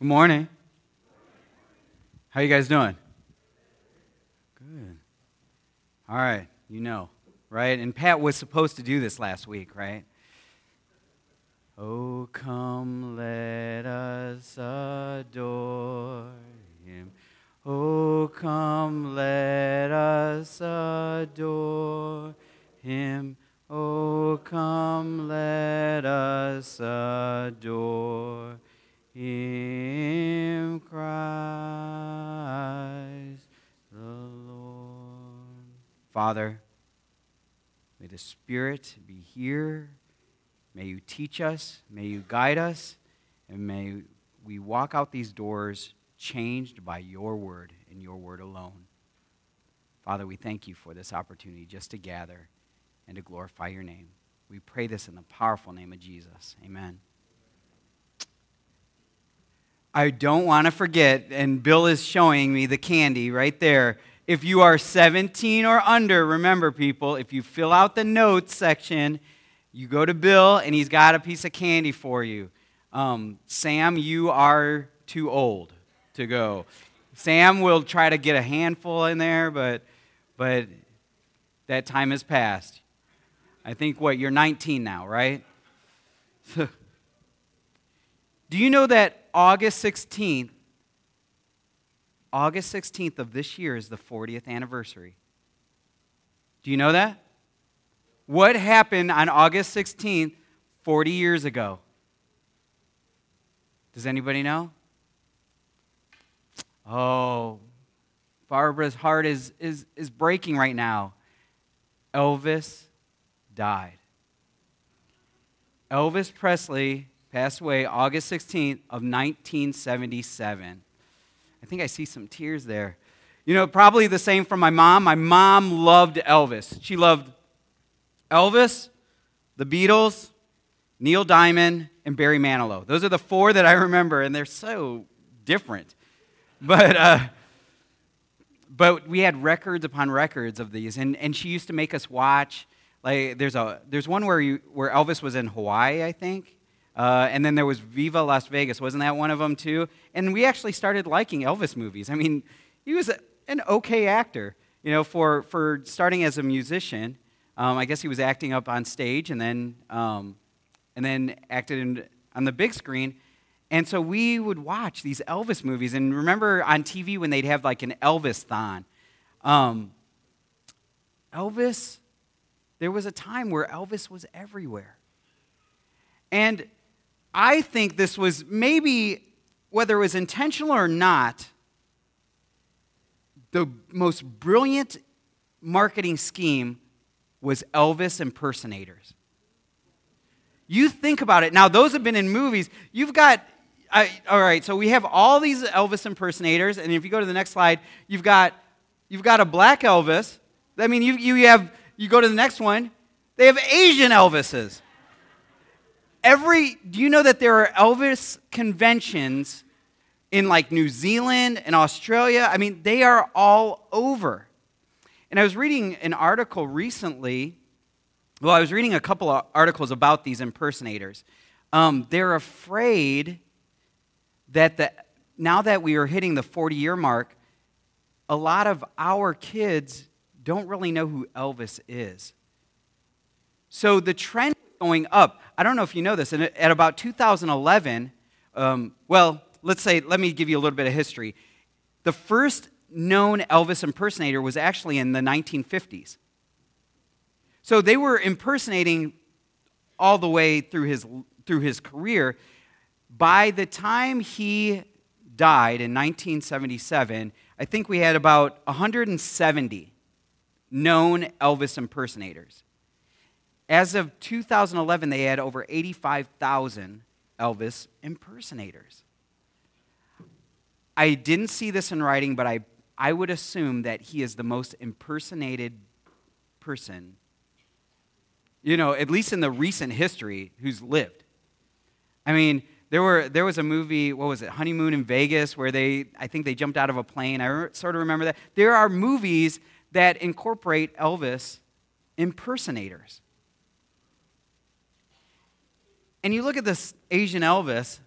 Good morning. How you guys doing? Good. All right, you know, right? And Pat was supposed to do this last week, right? Oh, come, let us adore him. Oh, come, let us adore him. Oh, come, let us adore him, Christ the Lord. Father, may the Spirit be here. May you teach us, may you guide us, and may we walk out these doors changed by your word and your word alone. Father, we thank you for this opportunity just to gather and to glorify your name. We pray this in the powerful name of Jesus. Amen. I don't want to forget, and Bill is showing me the candy right there. If you are 17 or under, remember, people, if you fill out the notes section, you go to Bill and he's got a piece of candy for you. Um, Sam, you are too old to go. Sam will try to get a handful in there, but, but that time has passed. I think, what, you're 19 now, right? Do you know that August 16th, August 16th of this year is the 40th anniversary? Do you know that? What happened on August 16th, 40 years ago? Does anybody know? Oh, Barbara's heart is, is, is breaking right now. Elvis died. Elvis Presley passed away August 16th of 1977. I think I see some tears there. You know, probably the same for my mom. My mom loved Elvis. She loved Elvis, the Beatles, Neil Diamond, and Barry Manilow. Those are the four that I remember, and they're so different. But, uh, but we had records upon records of these, and, and she used to make us watch like there's a there's one where you where Elvis was in Hawaii, I think. Uh, and then there was Viva Las Vegas. Wasn't that one of them too? And we actually started liking Elvis movies. I mean, he was a, an okay actor, you know, for, for starting as a musician. Um, I guess he was acting up on stage and then, um, and then acted in, on the big screen. And so we would watch these Elvis movies. And remember on TV when they'd have like an Elvis thon? Um, Elvis there was a time where Elvis was everywhere. And I think this was maybe, whether it was intentional or not, the most brilliant marketing scheme was Elvis impersonators. You think about it. Now, those have been in movies. You've got, I, all right, so we have all these Elvis impersonators. And if you go to the next slide, you've got, you've got a black Elvis. I mean, you, you have you go to the next one, they have Asian Elvises. Every, do you know that there are Elvis conventions in like New Zealand and Australia? I mean, they are all over. And I was reading an article recently. Well, I was reading a couple of articles about these impersonators. Um, they're afraid that the, now that we are hitting the 40 year mark, a lot of our kids don't really know who Elvis is. So the trend is going up. I don't know if you know this. At about 2011, um, well, let's say, let me give you a little bit of history. The first known Elvis impersonator was actually in the 1950s. So they were impersonating all the way through his, through his career. By the time he died in 1977, I think we had about 170 known Elvis impersonators. As of 2011, they had over 85,000 Elvis impersonators. I didn't see this in writing, but I, I would assume that he is the most impersonated person, you know, at least in the recent history, who's lived. I mean, there, were, there was a movie, what was it, Honeymoon in Vegas, where they, I think they jumped out of a plane. I sort of remember that. There are movies that incorporate Elvis impersonators. And you look at this Asian Elvis,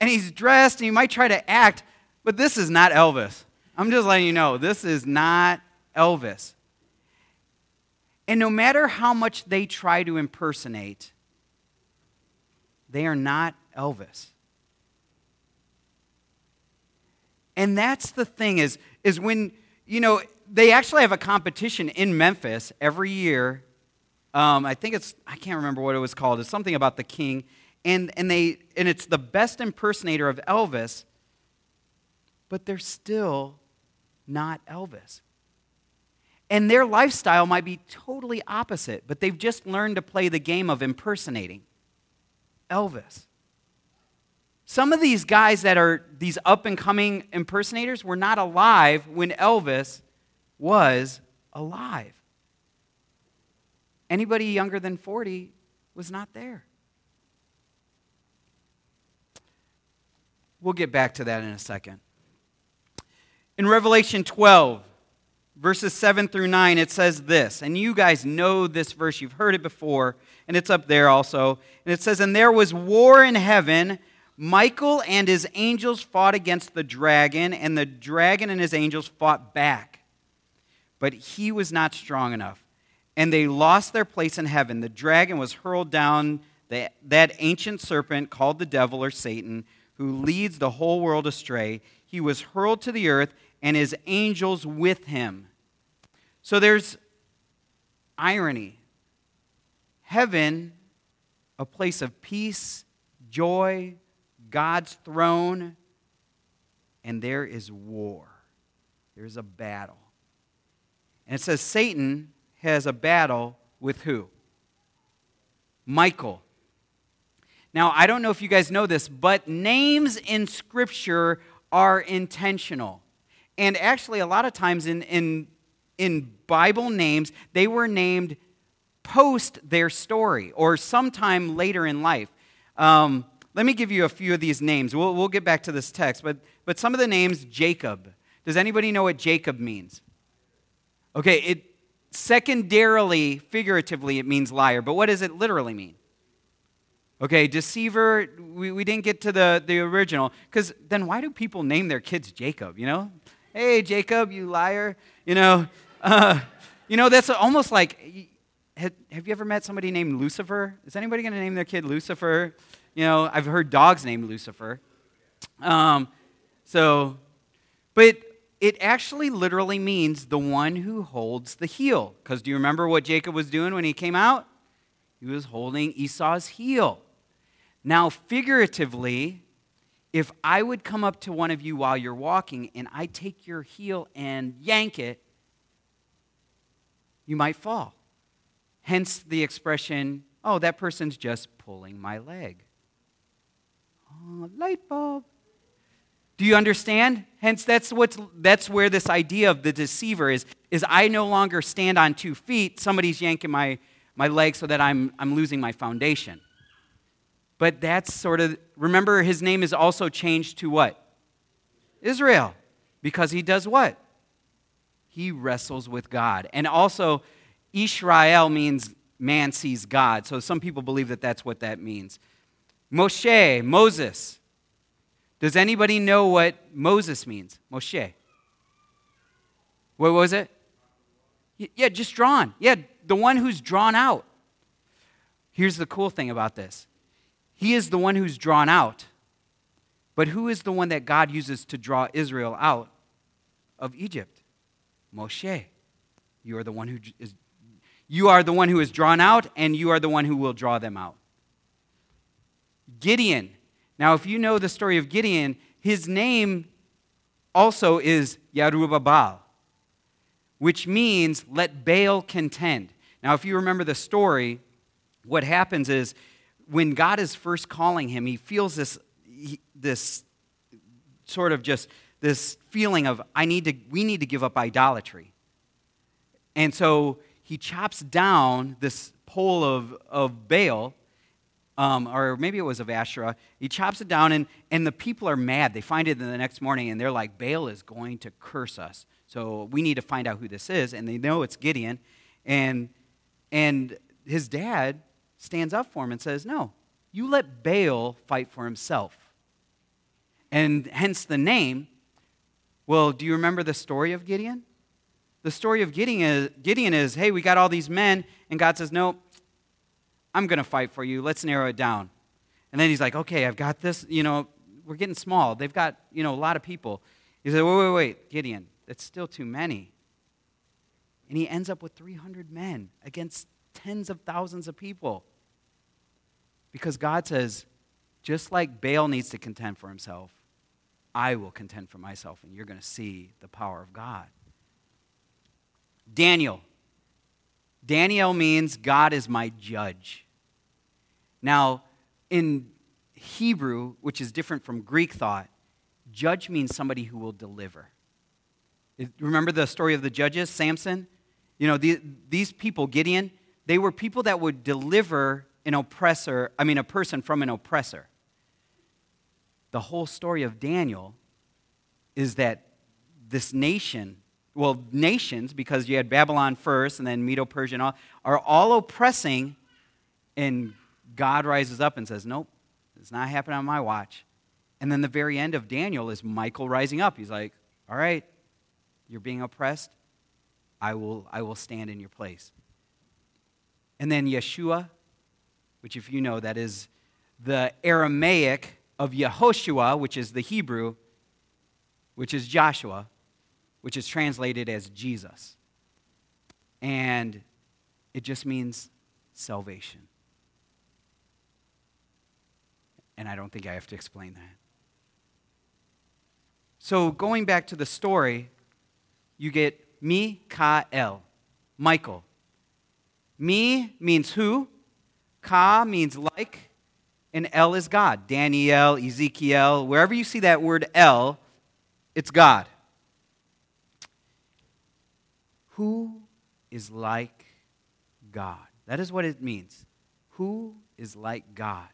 and he's dressed and he might try to act, but this is not Elvis. I'm just letting you know, this is not Elvis. And no matter how much they try to impersonate, they are not Elvis. And that's the thing is, is when, you know, they actually have a competition in Memphis every year. Um, I think it's, I can't remember what it was called. It's something about the king. And, and, they, and it's the best impersonator of Elvis, but they're still not Elvis. And their lifestyle might be totally opposite, but they've just learned to play the game of impersonating Elvis. Some of these guys that are these up and coming impersonators were not alive when Elvis was alive. Anybody younger than 40 was not there. We'll get back to that in a second. In Revelation 12, verses 7 through 9, it says this, and you guys know this verse, you've heard it before, and it's up there also. And it says, And there was war in heaven. Michael and his angels fought against the dragon, and the dragon and his angels fought back. But he was not strong enough, and they lost their place in heaven. The dragon was hurled down, that ancient serpent called the devil or Satan, who leads the whole world astray. He was hurled to the earth, and his angels with him. So there's irony. Heaven, a place of peace, joy, God's throne, and there is war. There's a battle. And it says Satan has a battle with who? Michael. Now, I don't know if you guys know this, but names in Scripture are intentional. And actually, a lot of times in, in, in Bible names, they were named post their story or sometime later in life. Um, let me give you a few of these names. We'll, we'll get back to this text, but, but some of the names Jacob. Does anybody know what Jacob means? Okay, it secondarily, figuratively, it means liar, but what does it literally mean? Okay, deceiver, we, we didn't get to the, the original, because then why do people name their kids Jacob, you know? Hey, Jacob, you liar. You know, uh, you know that's almost like, have, have you ever met somebody named Lucifer? Is anybody going to name their kid Lucifer? You know, I've heard dogs named Lucifer. Um, so, but it actually literally means the one who holds the heel. Because do you remember what Jacob was doing when he came out? He was holding Esau's heel. Now, figuratively, if I would come up to one of you while you're walking and I take your heel and yank it, you might fall. Hence the expression, oh, that person's just pulling my leg. Oh, light bulb. Do you understand? Hence, that's, what's, that's where this idea of the deceiver is, is I no longer stand on two feet, somebody's yanking my, my leg so that I'm, I'm losing my foundation. But that's sort of, remember, his name is also changed to what? Israel. Because he does what? He wrestles with God. And also, Israel means man sees God. So some people believe that that's what that means. Moshe, Moses. Does anybody know what Moses means? Moshe. What was it? Yeah, just drawn. Yeah, the one who's drawn out. Here's the cool thing about this he is the one who's drawn out. But who is the one that God uses to draw Israel out of Egypt? Moshe. You are the one who is you are the one who is drawn out and you are the one who will draw them out. Gideon. Now if you know the story of Gideon, his name also is Yerubbaal, which means let Baal contend. Now if you remember the story, what happens is when God is first calling him, he feels this, this sort of just this feeling of I need to, we need to give up idolatry. And so he chops down this pole of, of Baal, um, or maybe it was of Asherah. He chops it down, and, and the people are mad. They find it the next morning, and they're like, Baal is going to curse us. So we need to find out who this is. And they know it's Gideon. And, and his dad stands up for him and says, No, you let Baal fight for himself. and hence the name. Well, do you remember the story of Gideon? The story of Gideon is, Gideon is hey, we got all these men, and God says, no, I'm going to fight for you. Let's narrow it down. And then he's like, okay, I've got this. You know, we're getting small. They've got, you know, a lot of people. He said, wait, wait, wait, Gideon, that's still too many. And he ends up with 300 men against tens of thousands of people. Because God says, just like Baal needs to contend for himself, I will contend for myself, and you're going to see the power of God. Daniel. Daniel means God is my judge. Now, in Hebrew, which is different from Greek thought, judge means somebody who will deliver. Remember the story of the judges, Samson? You know, the, these people, Gideon, they were people that would deliver an oppressor, I mean, a person from an oppressor. The whole story of Daniel is that this nation, well, nations, because you had Babylon first and then Medo Persian, are all oppressing, and God rises up and says, Nope, it's not happening on my watch. And then the very end of Daniel is Michael rising up. He's like, All right, you're being oppressed. I will, I will stand in your place. And then Yeshua, which, if you know, that is the Aramaic of Yehoshua, which is the Hebrew, which is Joshua, which is translated as Jesus. And it just means salvation. And I don't think I have to explain that. So, going back to the story, you get Mikael, Michael. Me means who, Ka means like, and El is God. Daniel, Ezekiel, wherever you see that word El, it's God. Who is like God? That is what it means. Who is like God?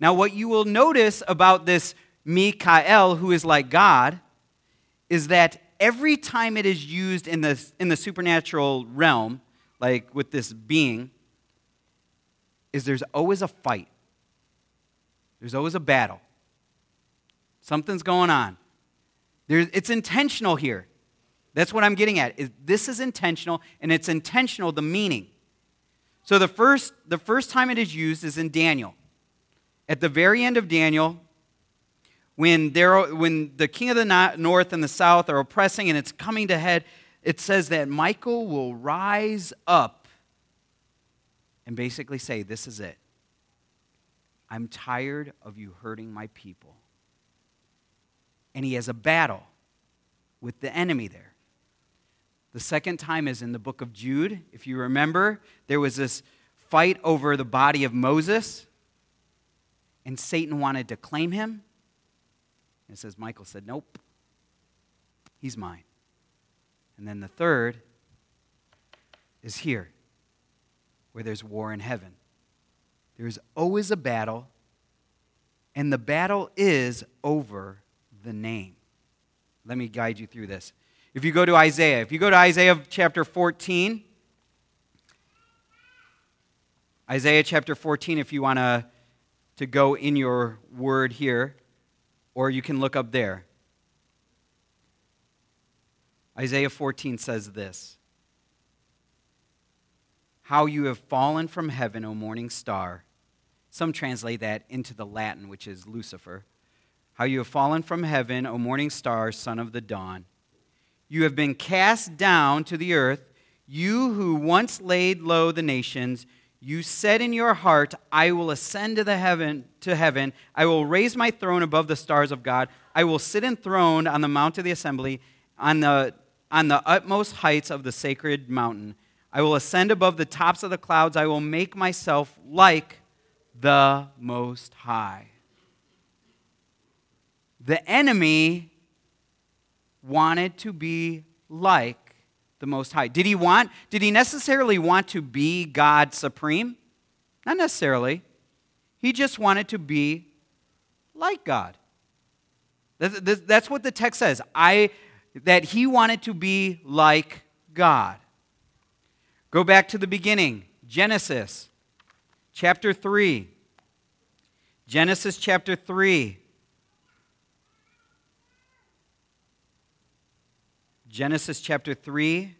Now, what you will notice about this Mikael, who is like God, is that every time it is used in the, in the supernatural realm, like with this being, is there's always a fight. There's always a battle. Something's going on. There's, it's intentional here. That's what I'm getting at. Is this is intentional, and it's intentional, the meaning. So the first, the first time it is used is in Daniel. At the very end of Daniel, when, when the king of the north and the south are oppressing and it's coming to head, it says that Michael will rise up and basically say, This is it. I'm tired of you hurting my people. And he has a battle with the enemy there. The second time is in the book of Jude. If you remember, there was this fight over the body of Moses and Satan wanted to claim him. It says Michael said, Nope, he's mine. And then the third is here, where there's war in heaven. There's always a battle, and the battle is over the name. Let me guide you through this. If you go to Isaiah, if you go to Isaiah chapter 14, Isaiah chapter 14, if you want to to go in your word here, or you can look up there. Isaiah 14 says this How you have fallen from heaven, O morning star. Some translate that into the Latin, which is Lucifer. How you have fallen from heaven, O morning star, son of the dawn. You have been cast down to the earth, you who once laid low the nations. You said in your heart, I will ascend to the heaven to heaven. I will raise my throne above the stars of God. I will sit enthroned on the mount of the assembly, on the, on the utmost heights of the sacred mountain. I will ascend above the tops of the clouds. I will make myself like the Most High. The enemy wanted to be like the Most High. Did he want, did he necessarily want to be God supreme? Not necessarily. He just wanted to be like God. That's what the text says. I, that he wanted to be like God. Go back to the beginning Genesis chapter 3. Genesis chapter 3. Genesis chapter 3.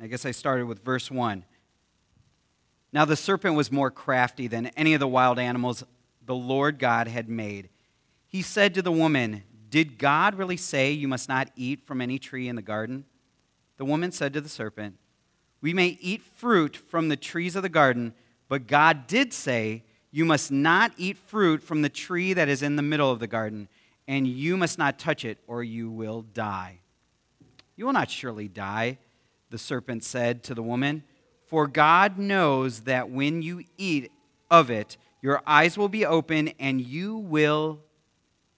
I guess I started with verse 1. Now the serpent was more crafty than any of the wild animals the Lord God had made. He said to the woman, Did God really say you must not eat from any tree in the garden? The woman said to the serpent, We may eat fruit from the trees of the garden, but God did say, You must not eat fruit from the tree that is in the middle of the garden, and you must not touch it, or you will die. You will not surely die, the serpent said to the woman, for God knows that when you eat of it, your eyes will be open and you will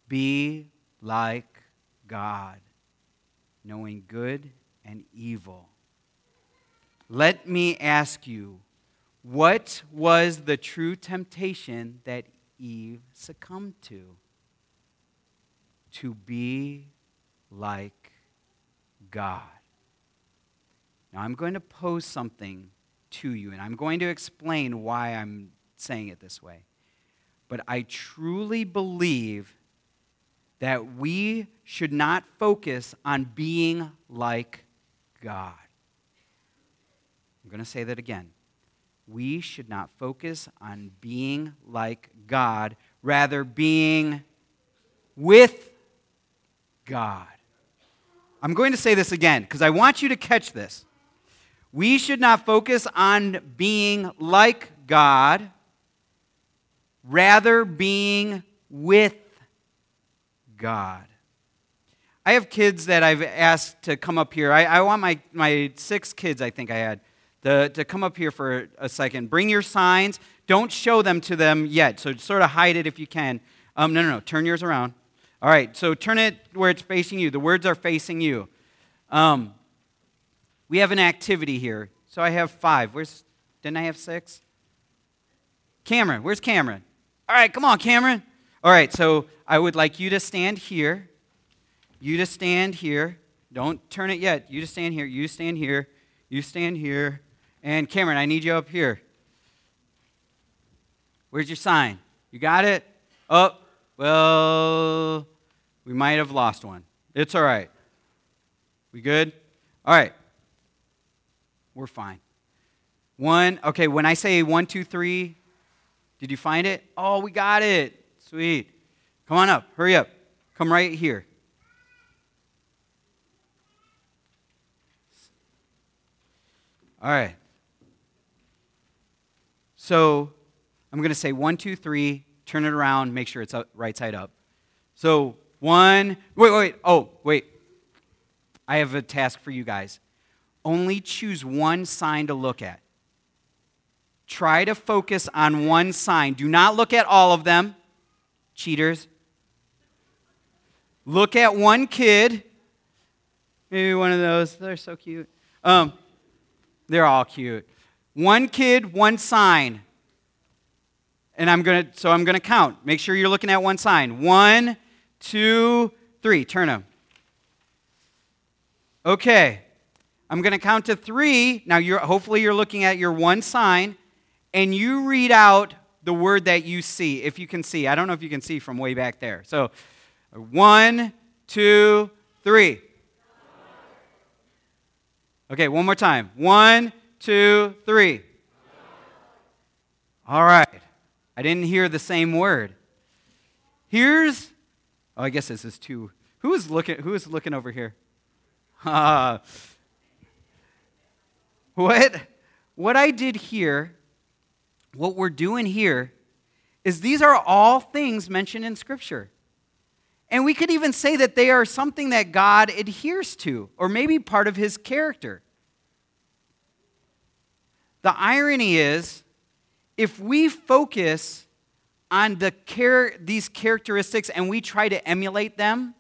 be like God, knowing good and evil. Let me ask you, what was the true temptation that Eve succumbed to? To be like God. Now, I'm going to pose something to you, and I'm going to explain why I'm saying it this way. But I truly believe that we should not focus on being like God. I'm going to say that again. We should not focus on being like God, rather, being with God. I'm going to say this again because I want you to catch this. We should not focus on being like God, rather, being with God. I have kids that I've asked to come up here. I, I want my, my six kids, I think I had, to, to come up here for a second. Bring your signs. Don't show them to them yet. So sort of hide it if you can. Um, no, no, no. Turn yours around. All right. So turn it where it's facing you. The words are facing you. Um, we have an activity here. So I have five. Where's, didn't I have six? Cameron, where's Cameron? All right, come on, Cameron. All right, so I would like you to stand here. You to stand here. Don't turn it yet. You to stand here. You stand here. You stand here. And Cameron, I need you up here. Where's your sign? You got it? Oh, well, we might have lost one. It's all right. We good? All right we're fine. One, okay, when I say one, two, three, did you find it? Oh, we got it. Sweet. Come on up. Hurry up. Come right here. All right. So I'm going to say one, two, three, turn it around, make sure it's up, right side up. So one, wait, wait, oh, wait. I have a task for you guys only choose one sign to look at. Try to focus on one sign. Do not look at all of them, cheaters. Look at one kid. Maybe one of those. They're so cute. Um, they're all cute. One kid, one sign. And I'm gonna so I'm gonna count. Make sure you're looking at one sign. One, two, three. Turn them. Okay. I'm going to count to three. Now, you're, hopefully, you're looking at your one sign, and you read out the word that you see, if you can see. I don't know if you can see from way back there. So, one, two, three. Okay, one more time. One, two, three. All right. I didn't hear the same word. Here's, oh, I guess this is two. Who is looking, who is looking over here? Uh, what, what I did here, what we're doing here, is these are all things mentioned in Scripture. And we could even say that they are something that God adheres to, or maybe part of his character. The irony is, if we focus on the char- these characteristics and we try to emulate them,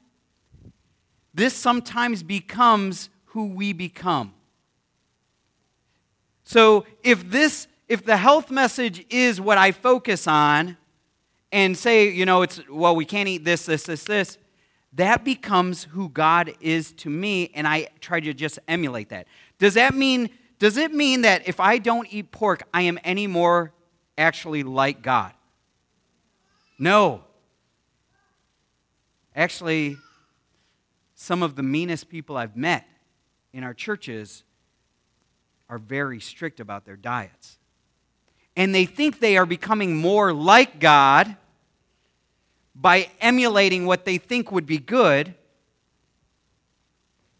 this sometimes becomes who we become. So if this, if the health message is what I focus on, and say, you know, it's, well, we can't eat this, this, this, this, that becomes who God is to me, and I try to just emulate that. Does that mean, does it mean that if I don't eat pork, I am any more actually like God? No. Actually, some of the meanest people I've met in our churches are very strict about their diets. And they think they are becoming more like God by emulating what they think would be good,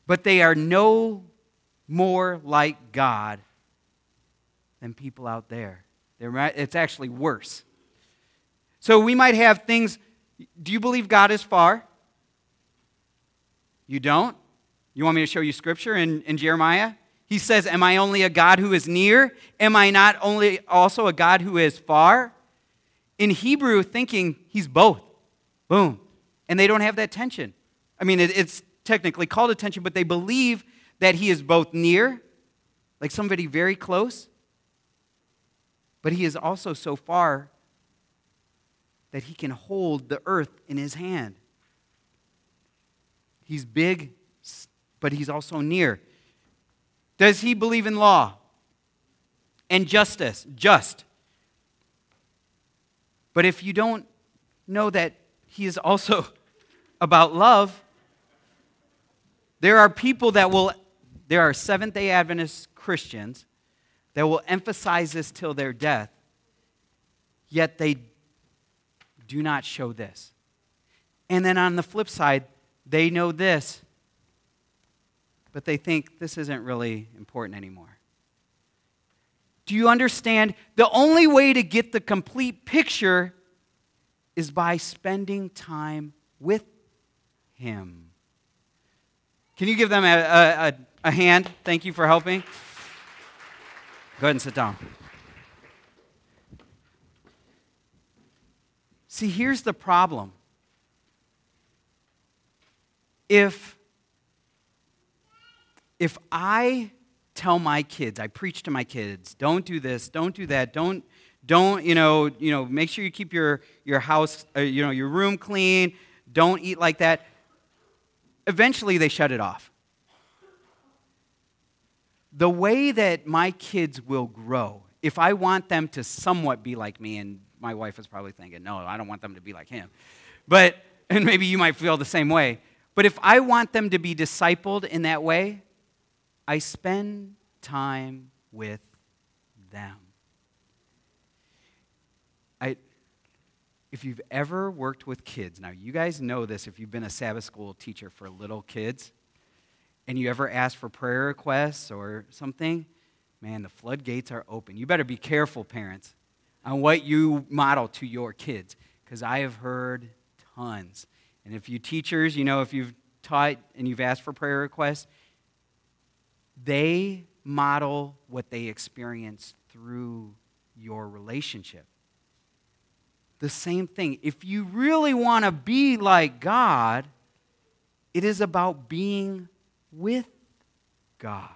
but they are no more like God than people out there. It's actually worse. So we might have things. Do you believe God is far? You don't? You want me to show you scripture in, in Jeremiah? He says, Am I only a God who is near? Am I not only also a God who is far? In Hebrew, thinking he's both. Boom. And they don't have that tension. I mean, it, it's technically called attention, but they believe that he is both near, like somebody very close, but he is also so far that he can hold the earth in his hand. He's big, but he's also near. Does he believe in law and justice? Just. But if you don't know that he is also about love, there are people that will, there are Seventh day Adventist Christians that will emphasize this till their death, yet they do not show this. And then on the flip side, they know this, but they think this isn't really important anymore. Do you understand? The only way to get the complete picture is by spending time with Him. Can you give them a, a, a, hand? Thank you for helping. Go ahead and sit down. See, here's the problem. If, if I tell my kids, I preach to my kids, don't do this, don't do that, don't, don't, you know, you know, make sure you keep your, your house, uh, you know, your room clean, don't eat like that. Eventually they shut it off. The way that my kids will grow, if I want them to somewhat be like me, and my wife is probably thinking, no, I don't want them to be like him. But, and maybe you might feel the same way. But if I want them to be discipled in that way, I spend time with them. I, if you've ever worked with kids, now you guys know this if you've been a Sabbath school teacher for little kids, and you ever ask for prayer requests or something, man, the floodgates are open. You better be careful, parents on what you model to your kids because I have heard tons. And if you teachers, you know, if you've taught and you've asked for prayer requests, they model what they experience through your relationship. The same thing. If you really want to be like God, it is about being with God.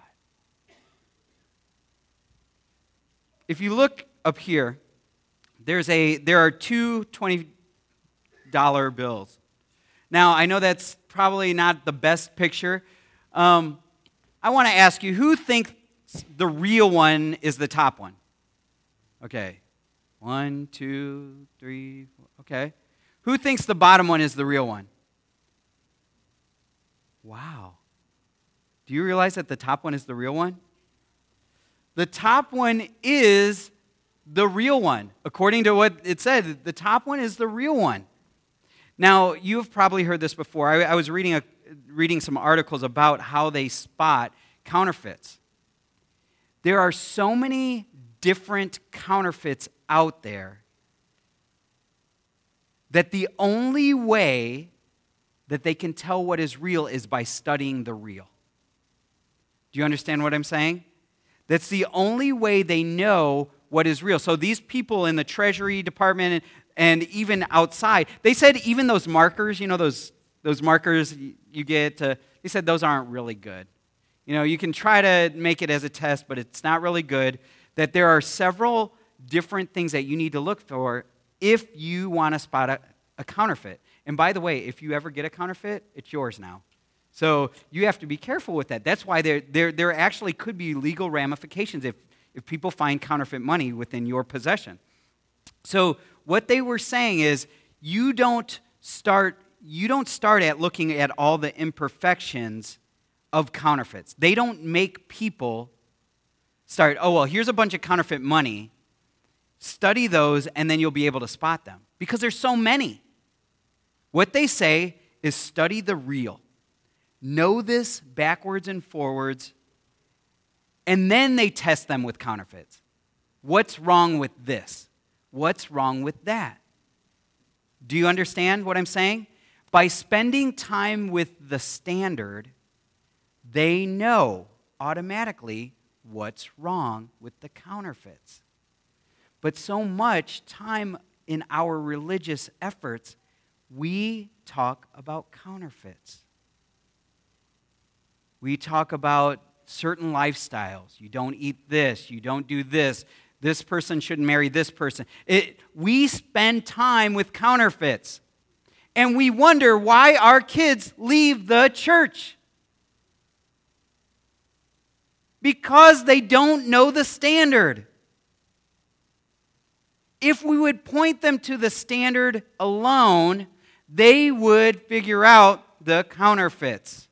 If you look up here, there's a, there are two $20 bills. Now, I know that's probably not the best picture. Um, I want to ask you who thinks the real one is the top one? Okay. One, two, three, four. okay. Who thinks the bottom one is the real one? Wow. Do you realize that the top one is the real one? The top one is the real one. According to what it said, the top one is the real one. Now, you've probably heard this before. I, I was reading, a, reading some articles about how they spot counterfeits. There are so many different counterfeits out there that the only way that they can tell what is real is by studying the real. Do you understand what I'm saying? That's the only way they know what is real. So these people in the Treasury Department and, and even outside, they said even those markers, you know, those, those markers you get, to, they said those aren't really good. You know, you can try to make it as a test, but it's not really good. That there are several different things that you need to look for if you want to spot a, a counterfeit. And by the way, if you ever get a counterfeit, it's yours now. So you have to be careful with that. That's why there, there, there actually could be legal ramifications if, if people find counterfeit money within your possession. So, what they were saying is, you don't start you don't start at looking at all the imperfections of counterfeits. They don't make people start, oh, well, here's a bunch of counterfeit money. Study those, and then you'll be able to spot them because there's so many. What they say is study the real. Know this backwards and forwards, and then they test them with counterfeits. What's wrong with this? What's wrong with that? Do you understand what I'm saying? By spending time with the standard, they know automatically what's wrong with the counterfeits. But so much time in our religious efforts, we talk about counterfeits. We talk about certain lifestyles. You don't eat this, you don't do this, this person shouldn't marry this person. It, we spend time with counterfeits. And we wonder why our kids leave the church. Because they don't know the standard. If we would point them to the standard alone, they would figure out the counterfeits.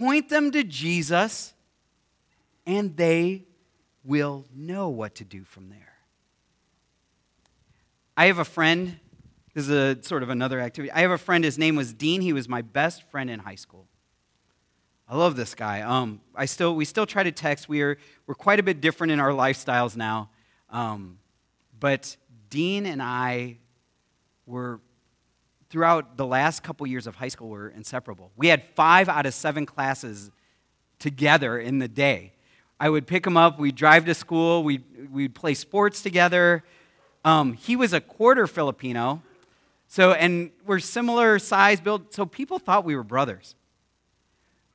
Point them to Jesus, and they will know what to do from there. I have a friend, this is a sort of another activity. I have a friend, his name was Dean. He was my best friend in high school. I love this guy. Um, I still, we still try to text. We are, we're quite a bit different in our lifestyles now. Um, but Dean and I were, throughout the last couple years of high school, we were inseparable. We had five out of seven classes together in the day. I would pick him up. We'd drive to school. We'd, we'd play sports together. Um, he was a quarter Filipino. So, and we're similar size, build. So people thought we were brothers.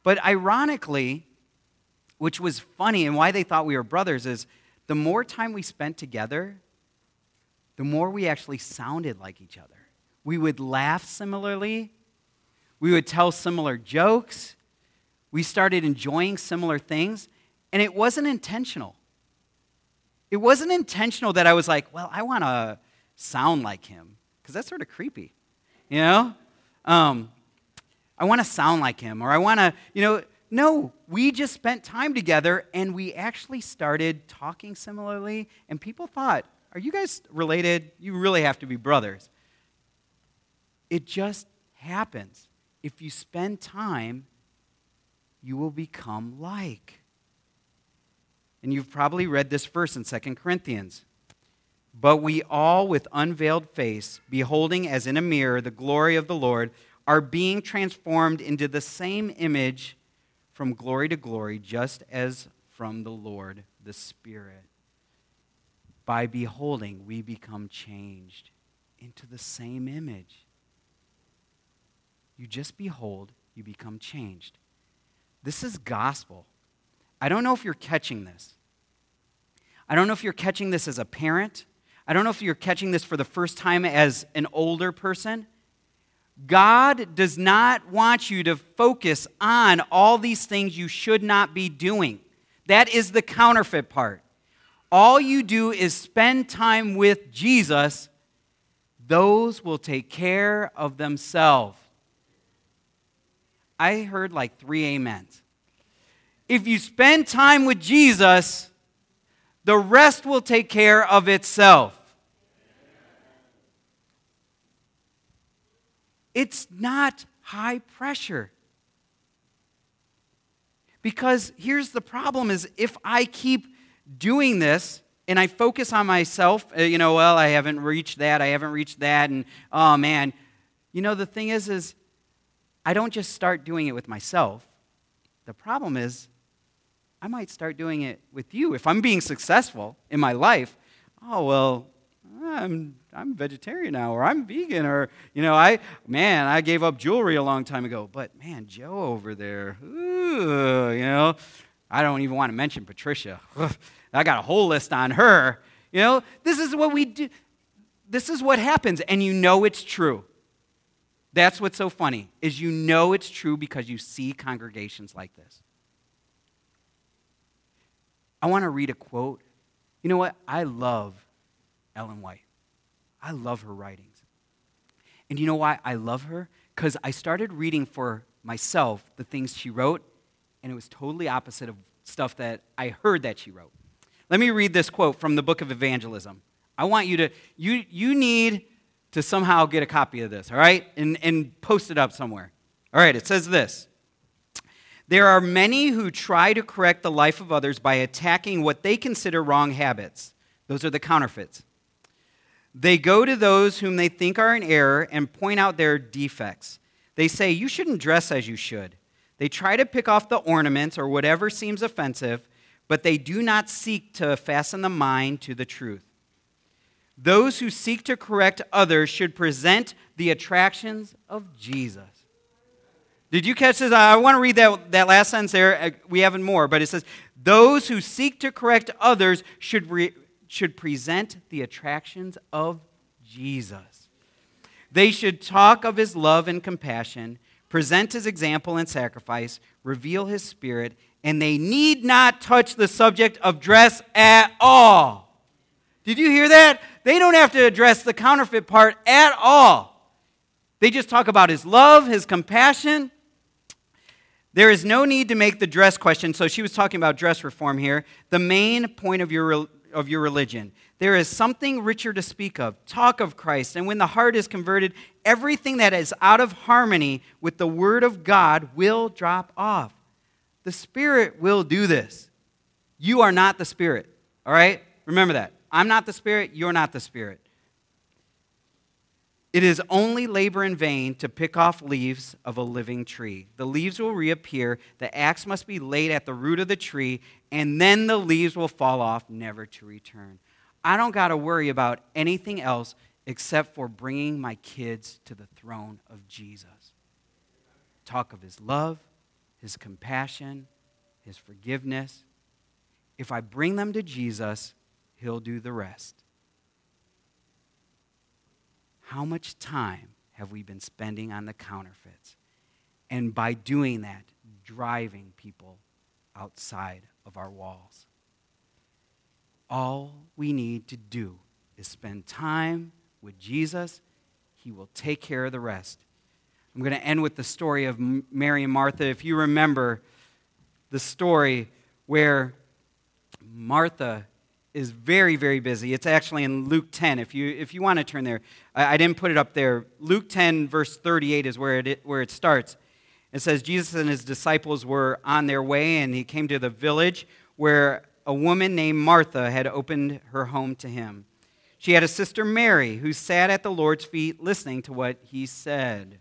But ironically, which was funny and why they thought we were brothers, is the more time we spent together, the more we actually sounded like each other. We would laugh similarly. We would tell similar jokes. We started enjoying similar things. And it wasn't intentional. It wasn't intentional that I was like, well, I want to sound like him, because that's sort of creepy, you know? Um, I want to sound like him, or I want to, you know, no, we just spent time together and we actually started talking similarly, and people thought, are you guys related? You really have to be brothers. It just happens. If you spend time, you will become like. And you've probably read this verse in 2 Corinthians. But we all, with unveiled face, beholding as in a mirror the glory of the Lord, are being transformed into the same image from glory to glory, just as from the Lord the Spirit. By beholding, we become changed into the same image. You just behold, you become changed. This is gospel. I don't know if you're catching this. I don't know if you're catching this as a parent. I don't know if you're catching this for the first time as an older person. God does not want you to focus on all these things you should not be doing. That is the counterfeit part. All you do is spend time with Jesus, those will take care of themselves. I heard like three amens. If you spend time with Jesus, the rest will take care of itself. It's not high pressure. Because here's the problem is if I keep doing this and I focus on myself, uh, you know, well, I haven't reached that, I haven't reached that and oh man, you know the thing is is I don't just start doing it with myself. The problem is I might start doing it with you. If I'm being successful in my life, oh, well, I'm, I'm vegetarian now, or I'm vegan, or, you know, I, man, I gave up jewelry a long time ago. But, man, Joe over there, ooh, you know, I don't even want to mention Patricia. I got a whole list on her. You know, this is what we do. This is what happens, and you know it's true. That's what's so funny, is you know it's true because you see congregations like this. I want to read a quote. You know what? I love Ellen White. I love her writings. And you know why I love her? Because I started reading for myself the things she wrote, and it was totally opposite of stuff that I heard that she wrote. Let me read this quote from the book of evangelism. I want you to, you, you need to somehow get a copy of this, all right? And, and post it up somewhere. All right, it says this There are many who try to correct the life of others by attacking what they consider wrong habits. Those are the counterfeits. They go to those whom they think are in error and point out their defects. They say, You shouldn't dress as you should. They try to pick off the ornaments or whatever seems offensive, but they do not seek to fasten the mind to the truth. Those who seek to correct others should present the attractions of Jesus. Did you catch this? I want to read that, that last sentence there. Uh, we haven't more, but it says, Those who seek to correct others should, re- should present the attractions of Jesus. They should talk of his love and compassion, present his example and sacrifice, reveal his spirit, and they need not touch the subject of dress at all. Did you hear that? They don't have to address the counterfeit part at all. They just talk about his love, his compassion. There is no need to make the dress question. So she was talking about dress reform here. The main point of your, of your religion. There is something richer to speak of. Talk of Christ. And when the heart is converted, everything that is out of harmony with the Word of God will drop off. The Spirit will do this. You are not the Spirit, all right? Remember that. I'm not the Spirit, you're not the Spirit. It is only labor in vain to pick off leaves of a living tree. The leaves will reappear, the axe must be laid at the root of the tree, and then the leaves will fall off, never to return. I don't got to worry about anything else except for bringing my kids to the throne of Jesus. Talk of his love, his compassion, his forgiveness. If I bring them to Jesus, He'll do the rest. How much time have we been spending on the counterfeits? And by doing that, driving people outside of our walls. All we need to do is spend time with Jesus. He will take care of the rest. I'm going to end with the story of Mary and Martha. If you remember the story where Martha is very, very busy. It's actually in Luke 10, if you, if you want to turn there. I, I didn't put it up there. Luke 10, verse 38 is where it, where it starts. It says, Jesus and his disciples were on their way, and he came to the village where a woman named Martha had opened her home to him. She had a sister, Mary, who sat at the Lord's feet listening to what he said.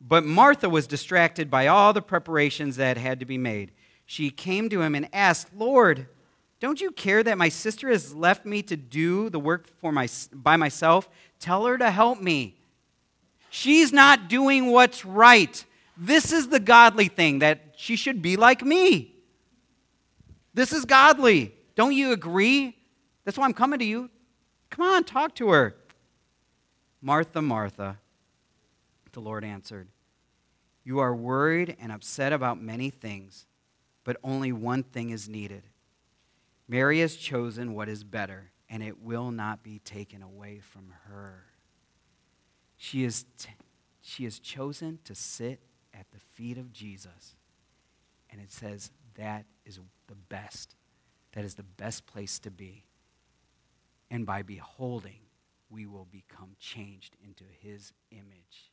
But Martha was distracted by all the preparations that had to be made. She came to him and asked, Lord, don't you care that my sister has left me to do the work for my, by myself? Tell her to help me. She's not doing what's right. This is the godly thing, that she should be like me. This is godly. Don't you agree? That's why I'm coming to you. Come on, talk to her. Martha, Martha, the Lord answered, You are worried and upset about many things, but only one thing is needed. Mary has chosen what is better, and it will not be taken away from her. She, is t- she has chosen to sit at the feet of Jesus. And it says that is the best. That is the best place to be. And by beholding, we will become changed into his image.